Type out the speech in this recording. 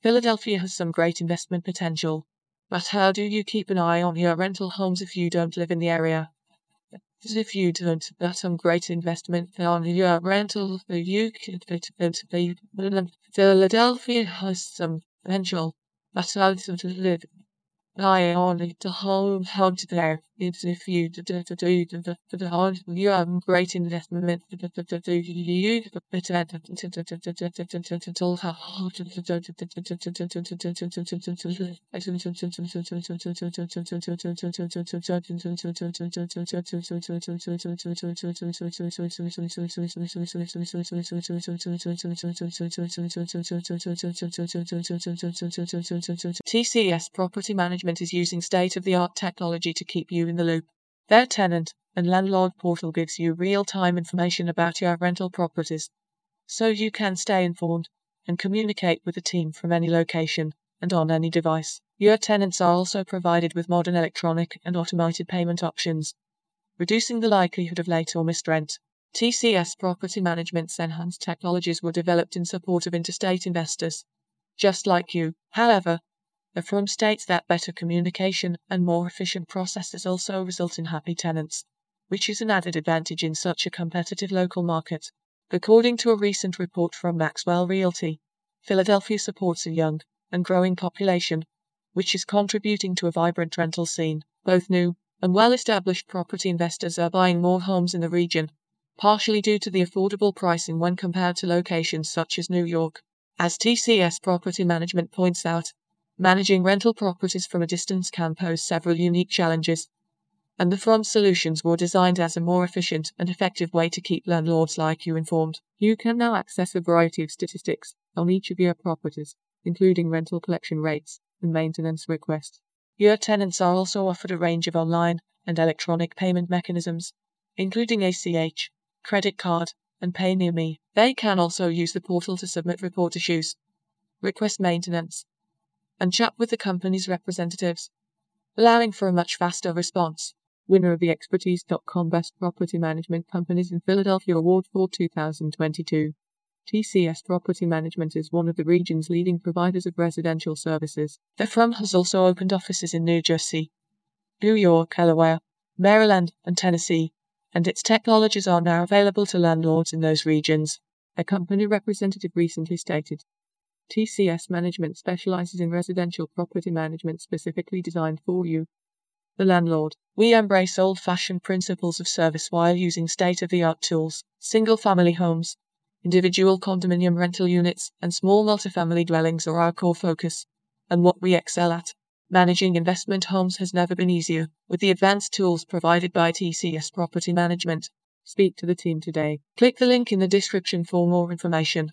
Philadelphia has some great investment potential. But how do you keep an eye on your rental homes if you don't live in the area? If you don't have some great investment on your rental, you can Philadelphia has some potential. But how to live I only to home home to there. It's if you do do do do do on you have great investment do you TCS Property Management is using state of the art technology to keep you in the loop. Their tenant and landlord portal gives you real time information about your rental properties, so you can stay informed and communicate with the team from any location and on any device. Your tenants are also provided with modern electronic and automated payment options, reducing the likelihood of late or missed rent. TCS Property Management's enhanced technologies were developed in support of interstate investors, just like you. However, the firm states that better communication and more efficient processes also result in happy tenants, which is an added advantage in such a competitive local market. According to a recent report from Maxwell Realty, Philadelphia supports a young and growing population, which is contributing to a vibrant rental scene. Both new and well established property investors are buying more homes in the region, partially due to the affordable pricing when compared to locations such as New York. As TCS Property Management points out, Managing rental properties from a distance can pose several unique challenges, and the firm's solutions were designed as a more efficient and effective way to keep landlords like you informed. You can now access a variety of statistics on each of your properties, including rental collection rates and maintenance requests. Your tenants are also offered a range of online and electronic payment mechanisms, including ACH, credit card, and PayNearMe. They can also use the portal to submit report issues, request maintenance, and chat with the company's representatives, allowing for a much faster response. Winner of the Expertise.com Best Property Management Companies in Philadelphia Award for 2022. TCS Property Management is one of the region's leading providers of residential services. The firm has also opened offices in New Jersey, New York, Delaware, Maryland, and Tennessee, and its technologies are now available to landlords in those regions. A company representative recently stated TCS Management specializes in residential property management specifically designed for you, the landlord. We embrace old fashioned principles of service while using state of the art tools. Single family homes, individual condominium rental units, and small multifamily dwellings are our core focus, and what we excel at. Managing investment homes has never been easier with the advanced tools provided by TCS Property Management. Speak to the team today. Click the link in the description for more information.